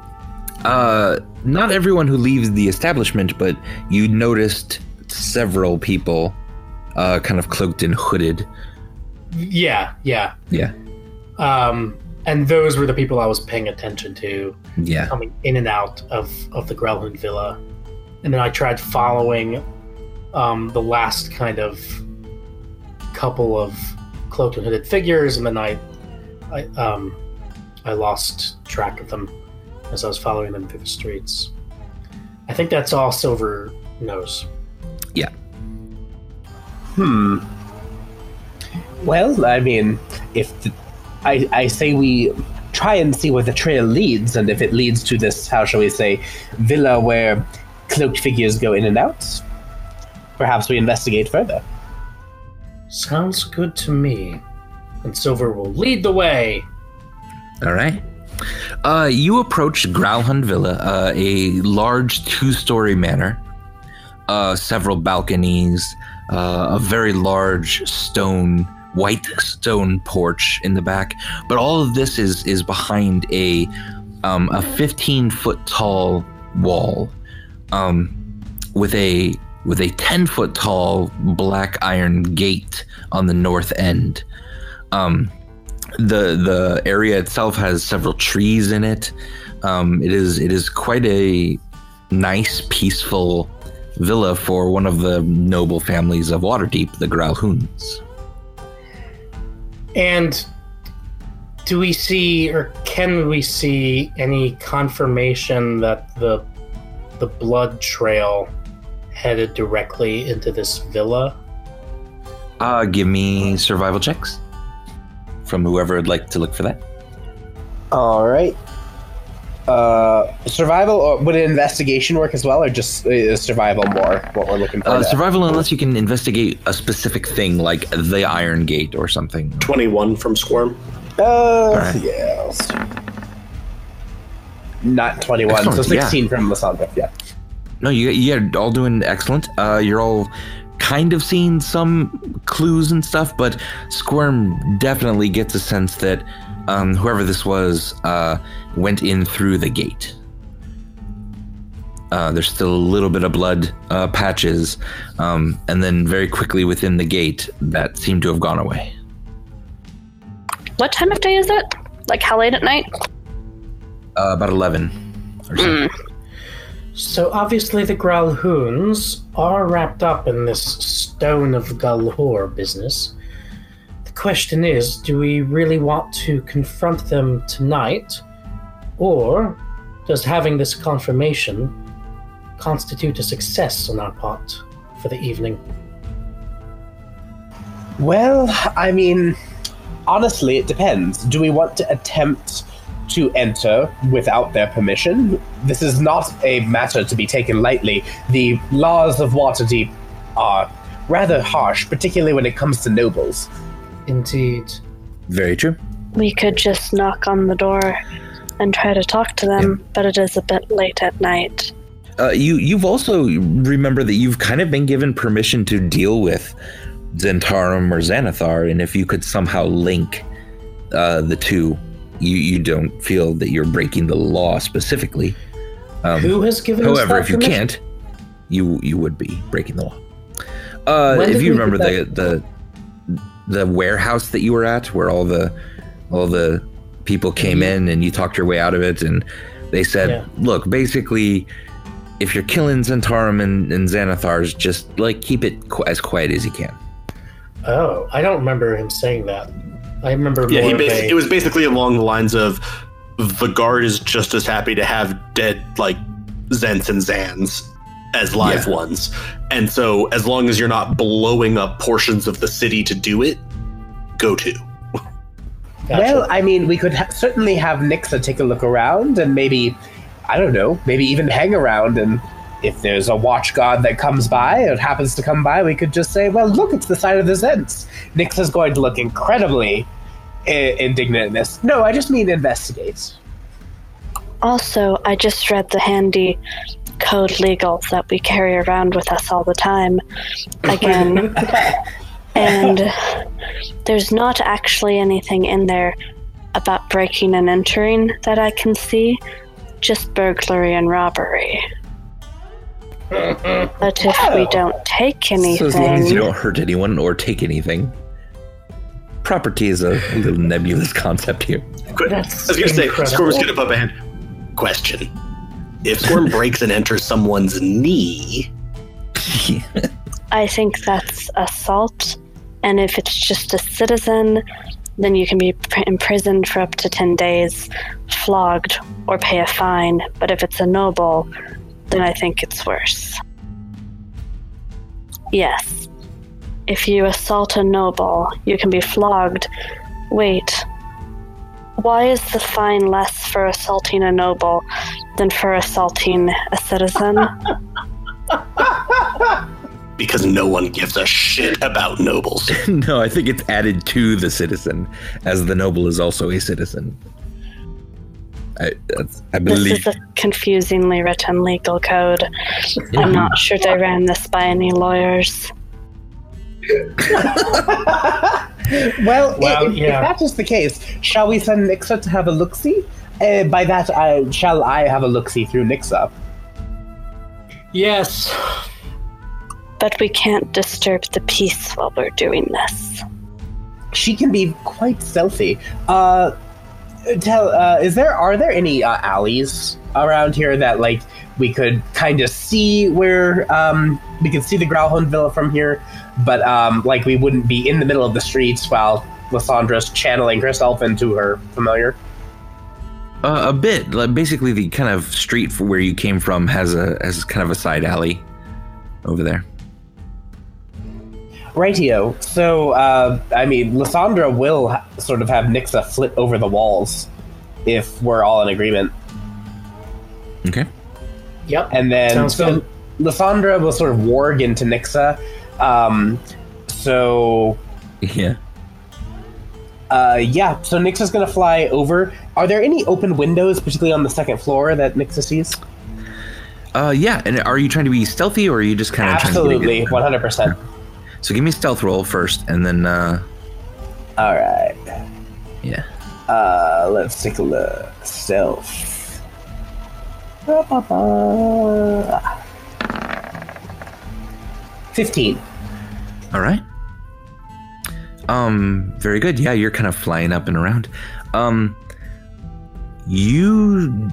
Uh, not everyone who leaves the establishment, but you noticed several people, uh, kind of cloaked and hooded. Yeah, yeah. Yeah. Um, and those were the people I was paying attention to. Yeah. coming in and out of, of the Gralhund Villa. And then I tried following um, the last kind of couple of cloaked and hooded figures, and then I, I, um, I lost track of them as I was following them through the streets. I think that's all Silver knows. Yeah. Hmm. Well, I mean, if the, I, I say we try and see where the trail leads, and if it leads to this, how shall we say, villa where cloaked figures go in and out, perhaps we investigate further. Sounds good to me. And Silver will lead the way. All right. Uh, you approach Gralhund Villa, uh, a large two-story manor, uh, several balconies, uh, a very large stone, white stone porch in the back. But all of this is is behind a um, a 15 foot tall wall, um, with a with a 10 foot tall black iron gate on the north end. Um, the the area itself has several trees in it. Um, it is it is quite a nice, peaceful villa for one of the noble families of Waterdeep, the Gralhunds. And do we see or can we see any confirmation that the the blood trail headed directly into this villa? Uh, give me survival checks. from whoever would like to look for that. All right. Uh, survival or would an investigation work as well, or just uh, survival more? What we're looking for. Uh, survival, unless you can investigate a specific thing like the Iron Gate or something. 21 from Squirm. Uh, right. yeah. Not twenty-one, so Excellent, yeah. sixteen from Lysandra. Yeah. No, you you're all doing excellent. Uh, you're all kind of seeing some clues and stuff, but Squirm definitely gets a sense that um, whoever this was uh, went in through the gate. Uh, there's still a little bit of blood uh, patches, um, and then very quickly within the gate, that seemed to have gone away. What time of day is it? Like how late at night? Uh, about 11 or so. So obviously the Gralhunds are wrapped up in this Stone of Golorr business. Question is, do we really want to confront them tonight, or does having this confirmation constitute a success on our part for the evening? Well, I mean, honestly, it depends. Do we want to attempt to enter without their permission? This is not a matter to be taken lightly. The laws of Waterdeep are rather harsh, particularly when it comes to nobles. Indeed. Very true. We could just knock on the door and try to talk to them, but it is a bit late at night. Uh, you you've also remember that you've kind of been given permission to deal with Zhentarim or Xanathar, and if you could somehow link uh, the two, you you don't feel that you're breaking the law specifically. Um, Who has given us however, that if you permission? can't, you you would be breaking the law. Uh, if you remember get the the the warehouse that you were at, where all the all the people came mm-hmm. in and you talked your way out of it, and they said, Yeah. "Look, basically." If you're killing Zhentarim and, and Xanathars, just like keep it qu- as quiet as you can. Oh, I don't remember him saying that. I remember Yeah, more he of basi- a- it was basically along the lines of the guard is just as happy to have dead like Zhents and Zans as live Yeah. ones. And so as long as you're not blowing up portions of the city to do it, go to. [laughs] Gotcha. Well, I mean, we could ha- certainly have Nixa take a look around and maybe, I don't know, maybe even hang around. And if there's a watch guard that comes by or happens to come by, we could just say, well, look, it's the side of the Zhents. Nixa's going to look incredibly I- indignant in this. No, I just mean investigate. Also, I just read the handy code legals that we carry around with us all the time again. [laughs] and there's not actually anything in there about breaking and entering that I can see, just burglary and robbery. [laughs] But if we don't take anything, So as long as you don't hurt anyone or take anything, property is a little nebulous concept here. That's I was gonna say, incredible. Was gonna pop a hand. Question. If Squirm breaks and enters someone's knee, I think that's assault. And if it's just a citizen, then you can be pr- imprisoned for up to 10 days, flogged, or pay a fine. But if it's a noble, then I think it's worse. Yes. If you assault a noble, you can be flogged. Wait. Why is the fine less for assaulting a noble than for assaulting a citizen? [laughs] because no one gives a shit about nobles. [laughs] no, I think it's added to the citizen, as the noble is also a citizen. I, that's, I This is a confusingly written legal code. I'm not sure they ran this by any lawyers. [laughs] [laughs] Well, Well, if, yeah. if that is the case, shall we send Nixa to have a look see? Uh, by that, uh, shall I have a look see through Nixa? yes. But we can't disturb the peace while we're doing this. She can be quite stealthy. Uh, tell, uh, is there are there any uh, alleys around here that like we could kind of see where um we could see the Gralhund Villa from here, but um like we wouldn't be in the middle of the streets while Lysandra's channeling herself into her familiar. Uh, a bit. Like basically, the kind of street for where you came from has a has kind of a side alley over there. Rightio. So, uh, I mean, Lysandra will ha- sort of have Nixa flit over the walls if we're all in agreement. Okay. Yep. And then Sounds so good. Lysandra will sort of warg into Nixa. Um, so, Yeah. uh, yeah, so Nix is going to fly over. Are there any open windows, particularly on the second floor, that Nix sees? Uh, yeah. And are you trying to be stealthy, or are you just kind of trying to? Absolutely, 100%. So give me a stealth roll first, and then uh, All right. yeah. Uh, let's take a look. Stealth. Ba-ba-ba. 15. All right. Um, very good. Yeah, you're kind of flying up and around. Um, you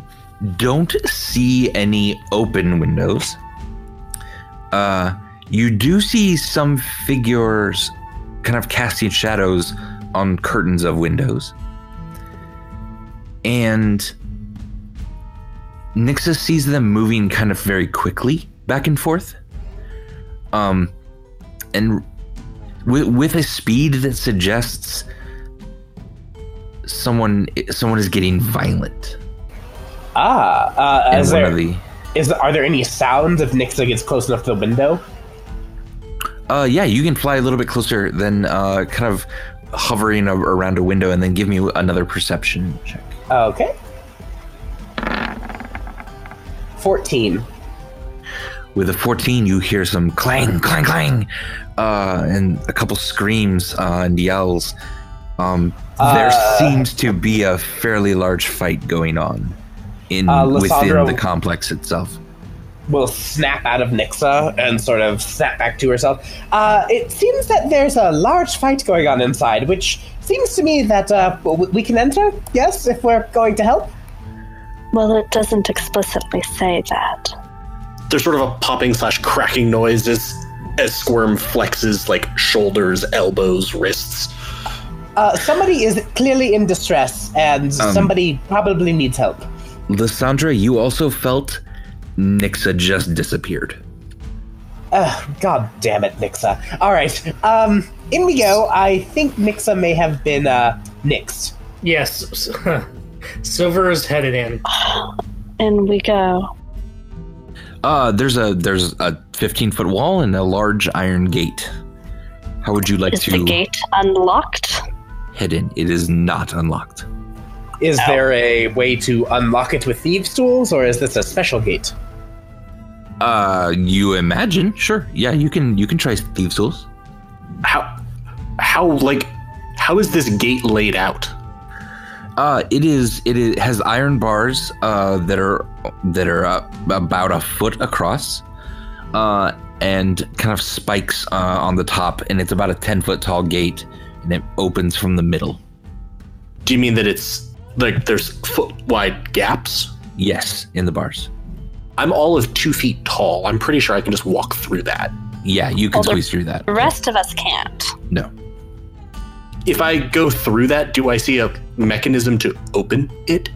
don't see any open windows. Uh, you do see some figures kind of casting shadows on curtains of windows. And Nixa sees them moving kind of very quickly back and forth. Um, and with, with a speed that suggests someone someone is getting violent. Ah, uh, is there, the is, are there any sounds if Nixa gets close enough to the window? uh yeah, you can fly a little bit closer than uh kind of hovering a- around a window and then give me another perception check. Okay. 14. With a 14, you hear some clang, clang, clang, uh, and a couple screams uh, and yells. Um, there Uh, seems to be a fairly large fight going on in Uh, within the complex itself. will snap out of Nixa and sort of snap back to herself. Uh, it seems that there's a large fight going on inside, which seems to me that uh, we can enter, yes, if we're going to help. Well, it doesn't explicitly say that. There's sort of a popping slash cracking noise as as Squirm flexes like shoulders, elbows, wrists. Uh, somebody is clearly in distress, and Um, somebody probably needs help. Lysandra, you also felt Nixa just disappeared. Ugh, God damn it, Nixa. All right, um, in we go. I think Nixa may have been uh, nixed. Yes. [laughs] Silver is headed in. In we go. Uh, there's a there's a 15 foot wall and a large iron gate. How would you like Is to the gate unlocked? head in? It is not unlocked. Is there a way to unlock it with thieves' tools, or is this a special gate? Uh, you imagine? Sure. Yeah, you can you can try thieves tools. How how like how is this gate laid out? Uh, it is it is, has iron bars uh, that are that are uh, about a foot across, uh, and kind of spikes uh, on the top, and it's about a ten foot tall gate, and it opens from the middle. Do you mean that it's like there's foot wide gaps? Yes, in the bars. I'm all of two feet tall. I'm pretty sure I can just walk through that. Yeah, you can Well, they're- squeeze through that. The rest of us can't. No. If I go through that, do I see a mechanism to open it?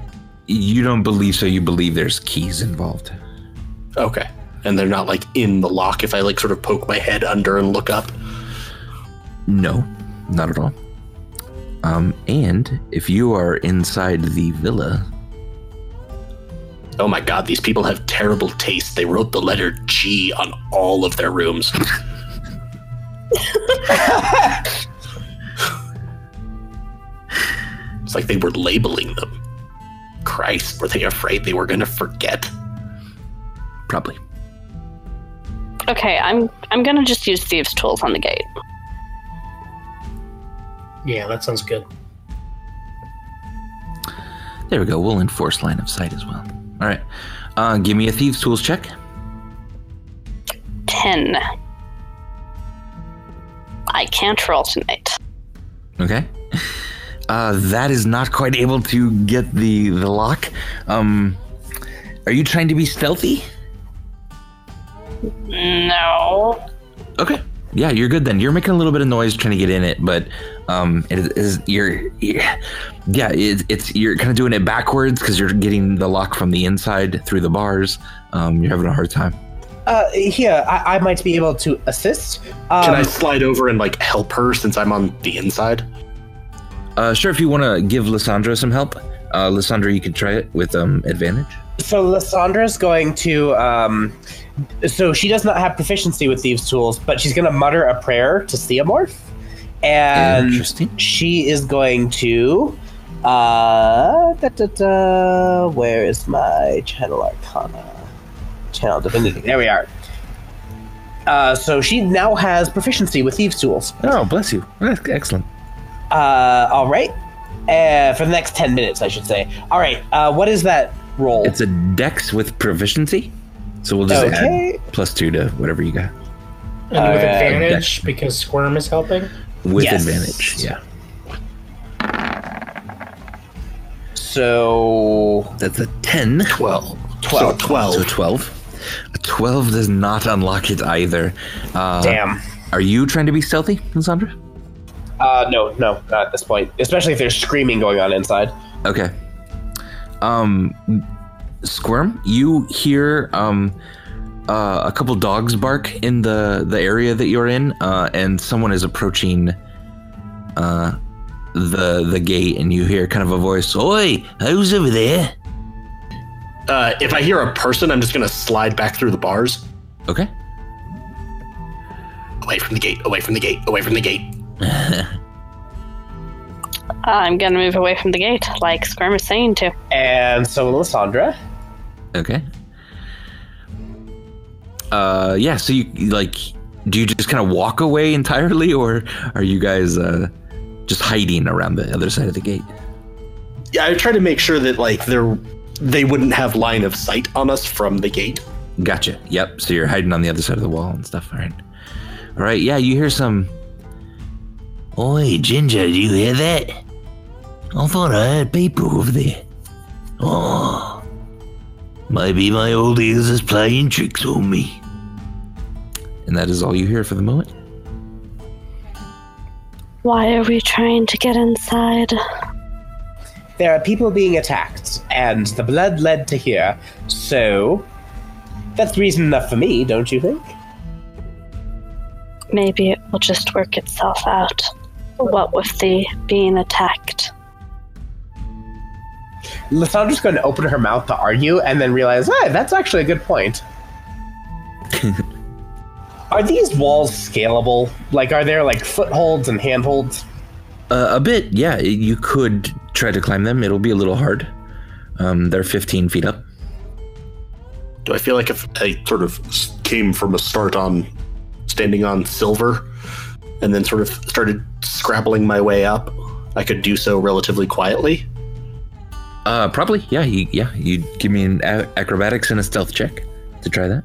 You don't believe so. You believe there's keys involved. Okay. And they're not like in the lock if I like sort of poke my head under and look up. No, not at all. Um, and if you are inside the villa, Oh my god, these people have terrible taste. They wrote the letter G on all of their rooms. [laughs] it's like they were labeling them. Christ, were they afraid they were going to forget? probably. Okay, I'm I'm gonna just use thieves' tools on the gate. Yeah, that sounds good. There we go. We'll enforce line of sight as well. All right. Uh, give me a thieves' tools check. Ten. I can't roll tonight. Okay. Uh, that is not quite able to get the the lock. Um, are you trying to be stealthy? No. Okay. Yeah, you're good then. You're making a little bit of noise trying to get in it, but um, it is you're, you're yeah, it, it's you're kind of doing it backwards because you're getting the lock from the inside through the bars. Um, you're having a hard time. Uh, here, I, I might be able to assist. Um, Can I slide over and like help her since I'm on the inside? Uh, sure, if you want to give Lysandra some help, uh, Lysandra, you could try it with um, advantage. So Lysandra's going to. Um, so she does not have proficiency with thieves' tools, but she's going to mutter a prayer to Theomorph, and Interesting. she is going to. Uh, da, da, da, where is my channel arcana? Channel divinity. There we are. Uh, so she now has proficiency with thieves' tools. Oh, bless you. That's Excellent. Uh, all right. Uh, for the next ten minutes, I should say. All right. Uh, what is that roll? It's a dex with proficiency, so we'll just Okay. add plus two to whatever you got And with Uh, advantage because Squirm is helping. with Yes. advantage. Yeah, so that's a ten. Twelve. Twelve. So twelve. So twelve. A twelve does not unlock it either. Uh, damn. Are you trying to be stealthy, Lysandra? Uh, no, no, not at this point. Especially if there's screaming going on inside. Okay. Um, Squirm, you hear um uh, a couple dogs bark in the the area that you're in, uh, and someone is approaching uh the the gate, and you hear kind of a voice. Oi, who's over there? Uh, if I hear a person, I'm just gonna slide back through the bars, Okay. away from the gate, away from the gate, away from the gate. [laughs] I'm gonna move away from the gate, like Squirm is saying to. And so Lysandra. Okay. Uh, yeah. So you you, like, do you just kind of walk away entirely, or are you guys uh just hiding around the other side of the gate? Yeah, I try to make sure that like they're they wouldn't have line of sight on us from the gate. Gotcha. Yep. So you're hiding on the other side of the wall and stuff. All right. All right. Yeah. You hear some. Oi, Ginger, do you hear that? I thought I heard people over there. Oh. Maybe my old ears is playing tricks on me. And that is all you hear for the moment. Why are we trying to get inside? There are people being attacked, and the blood led to here. So that's reason enough for me, don't you think? Maybe it will just work itself out. What with the being attacked? Lysandra's going to open her mouth to argue, and then realize, hey, that's actually a good point. [laughs] are these walls scalable? Like, are there like footholds and handholds? Uh, a bit, yeah. You could try to climb them. It'll be a little hard. Um, they're 15 feet up. Do I feel like if I sort of came from a start on standing on silver and then sort of started scrabbling my way up, I could do so relatively quietly? Uh, probably, yeah. You, yeah, you give me an a- acrobatics and a stealth check to try that.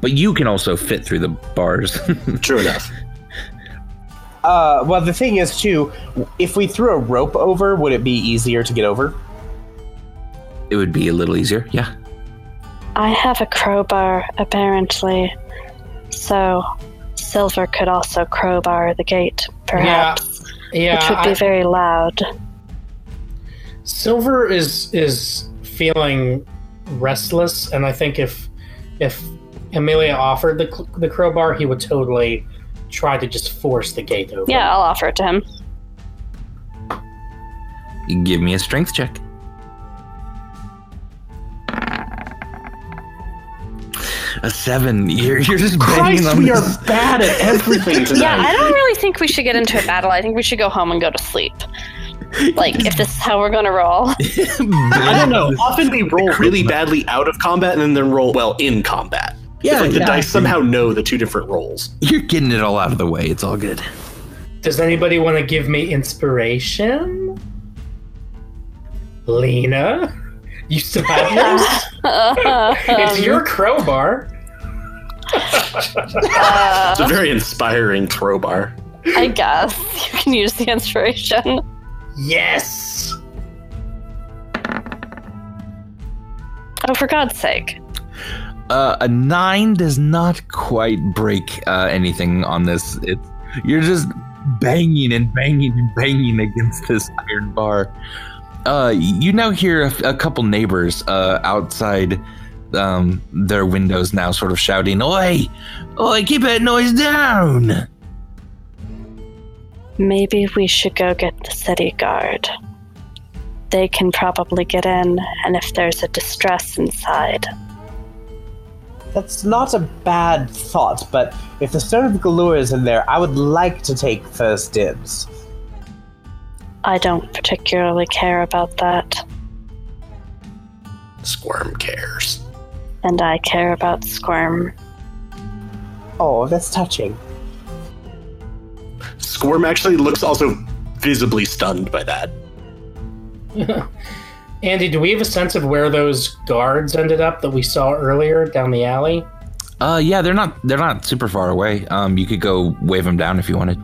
But you can also fit through the bars. [laughs] True enough. Uh, well, the thing is, too, if we threw a rope over, would it be easier to get over? it would be a little easier. Yeah. I have a crowbar, apparently. So, Silver could also crowbar the gate, perhaps, Yeah, which would be I- very loud. Silver is is feeling restless, and I think if if Amelia offered the the crowbar, he would totally try to just force the gate open. Yeah, I'll offer it to him. Give me a strength check. A seven. You're, you're just banging Christ, on we this. are bad at everything tonight. [laughs] Yeah, I don't really think we should get into a battle. I think we should go home and go to sleep. [laughs] Like, if this is how we're gonna roll. [laughs] I don't know. Often we roll really badly out of combat and then roll well in combat. Yeah, it's like the yeah. dice somehow know the two different rolls. You're getting it all out of the way. It's all good. Does anybody want to give me inspiration? Lena, you still have yours. [laughs] it's your crowbar. uh, It's a very inspiring crowbar. I guess you can use the inspiration. Yes. Oh, for God's sake! Uh, a nine does not quite break uh, anything on this. It's you're just banging and banging and banging against this iron bar. Uh, you now hear a, a couple neighbors uh, outside um, their windows now, sort of shouting, "Oi, oi, keep that noise down!" Maybe we should go get the city guard. They can probably get in, and if there's a distress inside, That's not a bad thought, but if the Stone of Golorr is in there, I would like to take first dibs. I don't particularly care about that. Squirm cares. And I care about Squirm. Oh, that's touching. Squirm actually looks also visibly stunned by that. [laughs] Andy, do we have a sense of where those guards ended up that we saw earlier down the alley? Uh, yeah, they're not they're not super far away. Um, you could go wave them down if you wanted.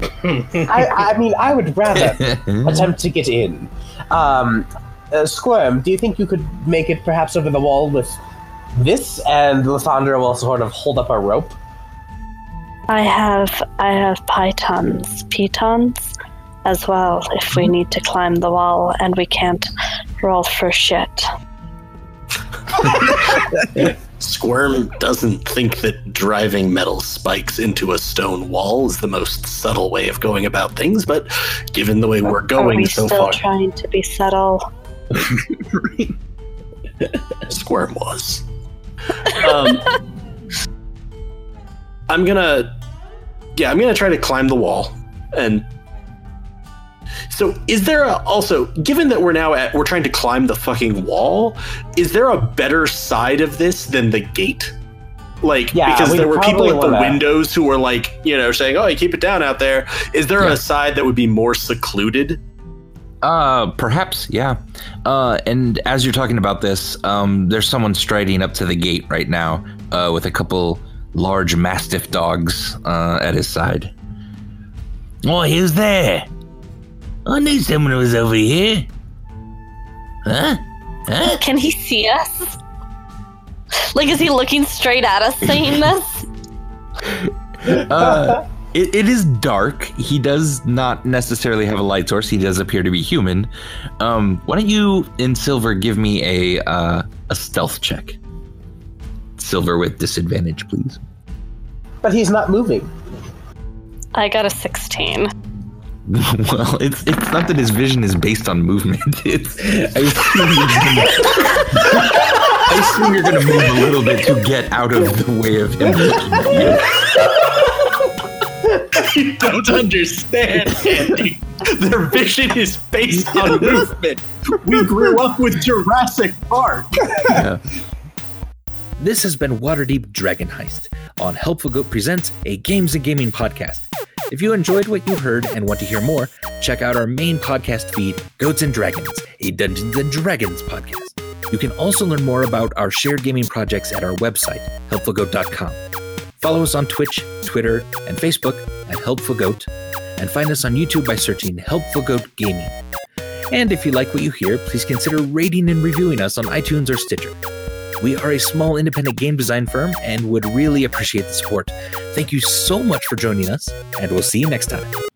[laughs] I, I mean, I would rather [laughs] attempt to get in. Um, uh, Squirm, do you think you could make it perhaps over the wall with this, and Lysandra will sort of hold up a rope? I have I have pythons, pitons as well if we need to climb the wall and we can't roll for shit. [laughs] Squirm doesn't think that driving metal spikes into a stone wall is the most subtle way of going about things, but given the way we're going Are going we so still far, trying to be subtle? [laughs] Squirm was. Um, [laughs] I'm gonna, yeah, I'm gonna try to climb the wall, and so is there a, also, given that we're now at, we're trying to climb the fucking wall, is there a better side of this than the gate? Like, Yeah, because there were people at the windows who were like, you know, saying, "Oh, you keep it down out there." Is there Yeah. a side that would be more secluded? Uh, perhaps, yeah. Uh, and as you're talking about this, um, there's someone striding up to the gate right now, uh, with a couple large mastiff dogs uh, at his side. Oh, who's there? I knew someone was over here. Huh? Huh? Can he see us? Like, is he looking straight at us saying this? [laughs] Uh, it, it is dark. He does not necessarily have a light source. He does appear to be human. Um, why don't you, in silver, give me a uh, a stealth check? Silver with disadvantage, please. But he's not moving. I got a 16. [laughs] well, it's it's not that his vision is based on movement. [laughs] It's I assume you're gonna, I assume you're gonna move a little bit to get out of the way of him looking at you. you don't understand, Andy. Their vision is based on movement. We grew up with Jurassic Park. Yeah. This has been Waterdeep Dragon Heist on Helpful Goat Presents, a games and gaming podcast. If you enjoyed what you heard and want to hear more, check out our main podcast feed, Goats and Dragons, a Dungeons and Dragons podcast. You can also learn more about our shared gaming projects at our website, helpfulgoat.com. Follow us on Twitch, Twitter, and Facebook at Helpful Goat, and find us on YouTube by searching Helpful Goat Gaming. And if you like what you hear, please consider rating and reviewing us on iTunes or Stitcher. We are a small independent game design firm and would really appreciate the support. Thank you so much for joining us, and we'll see you next time.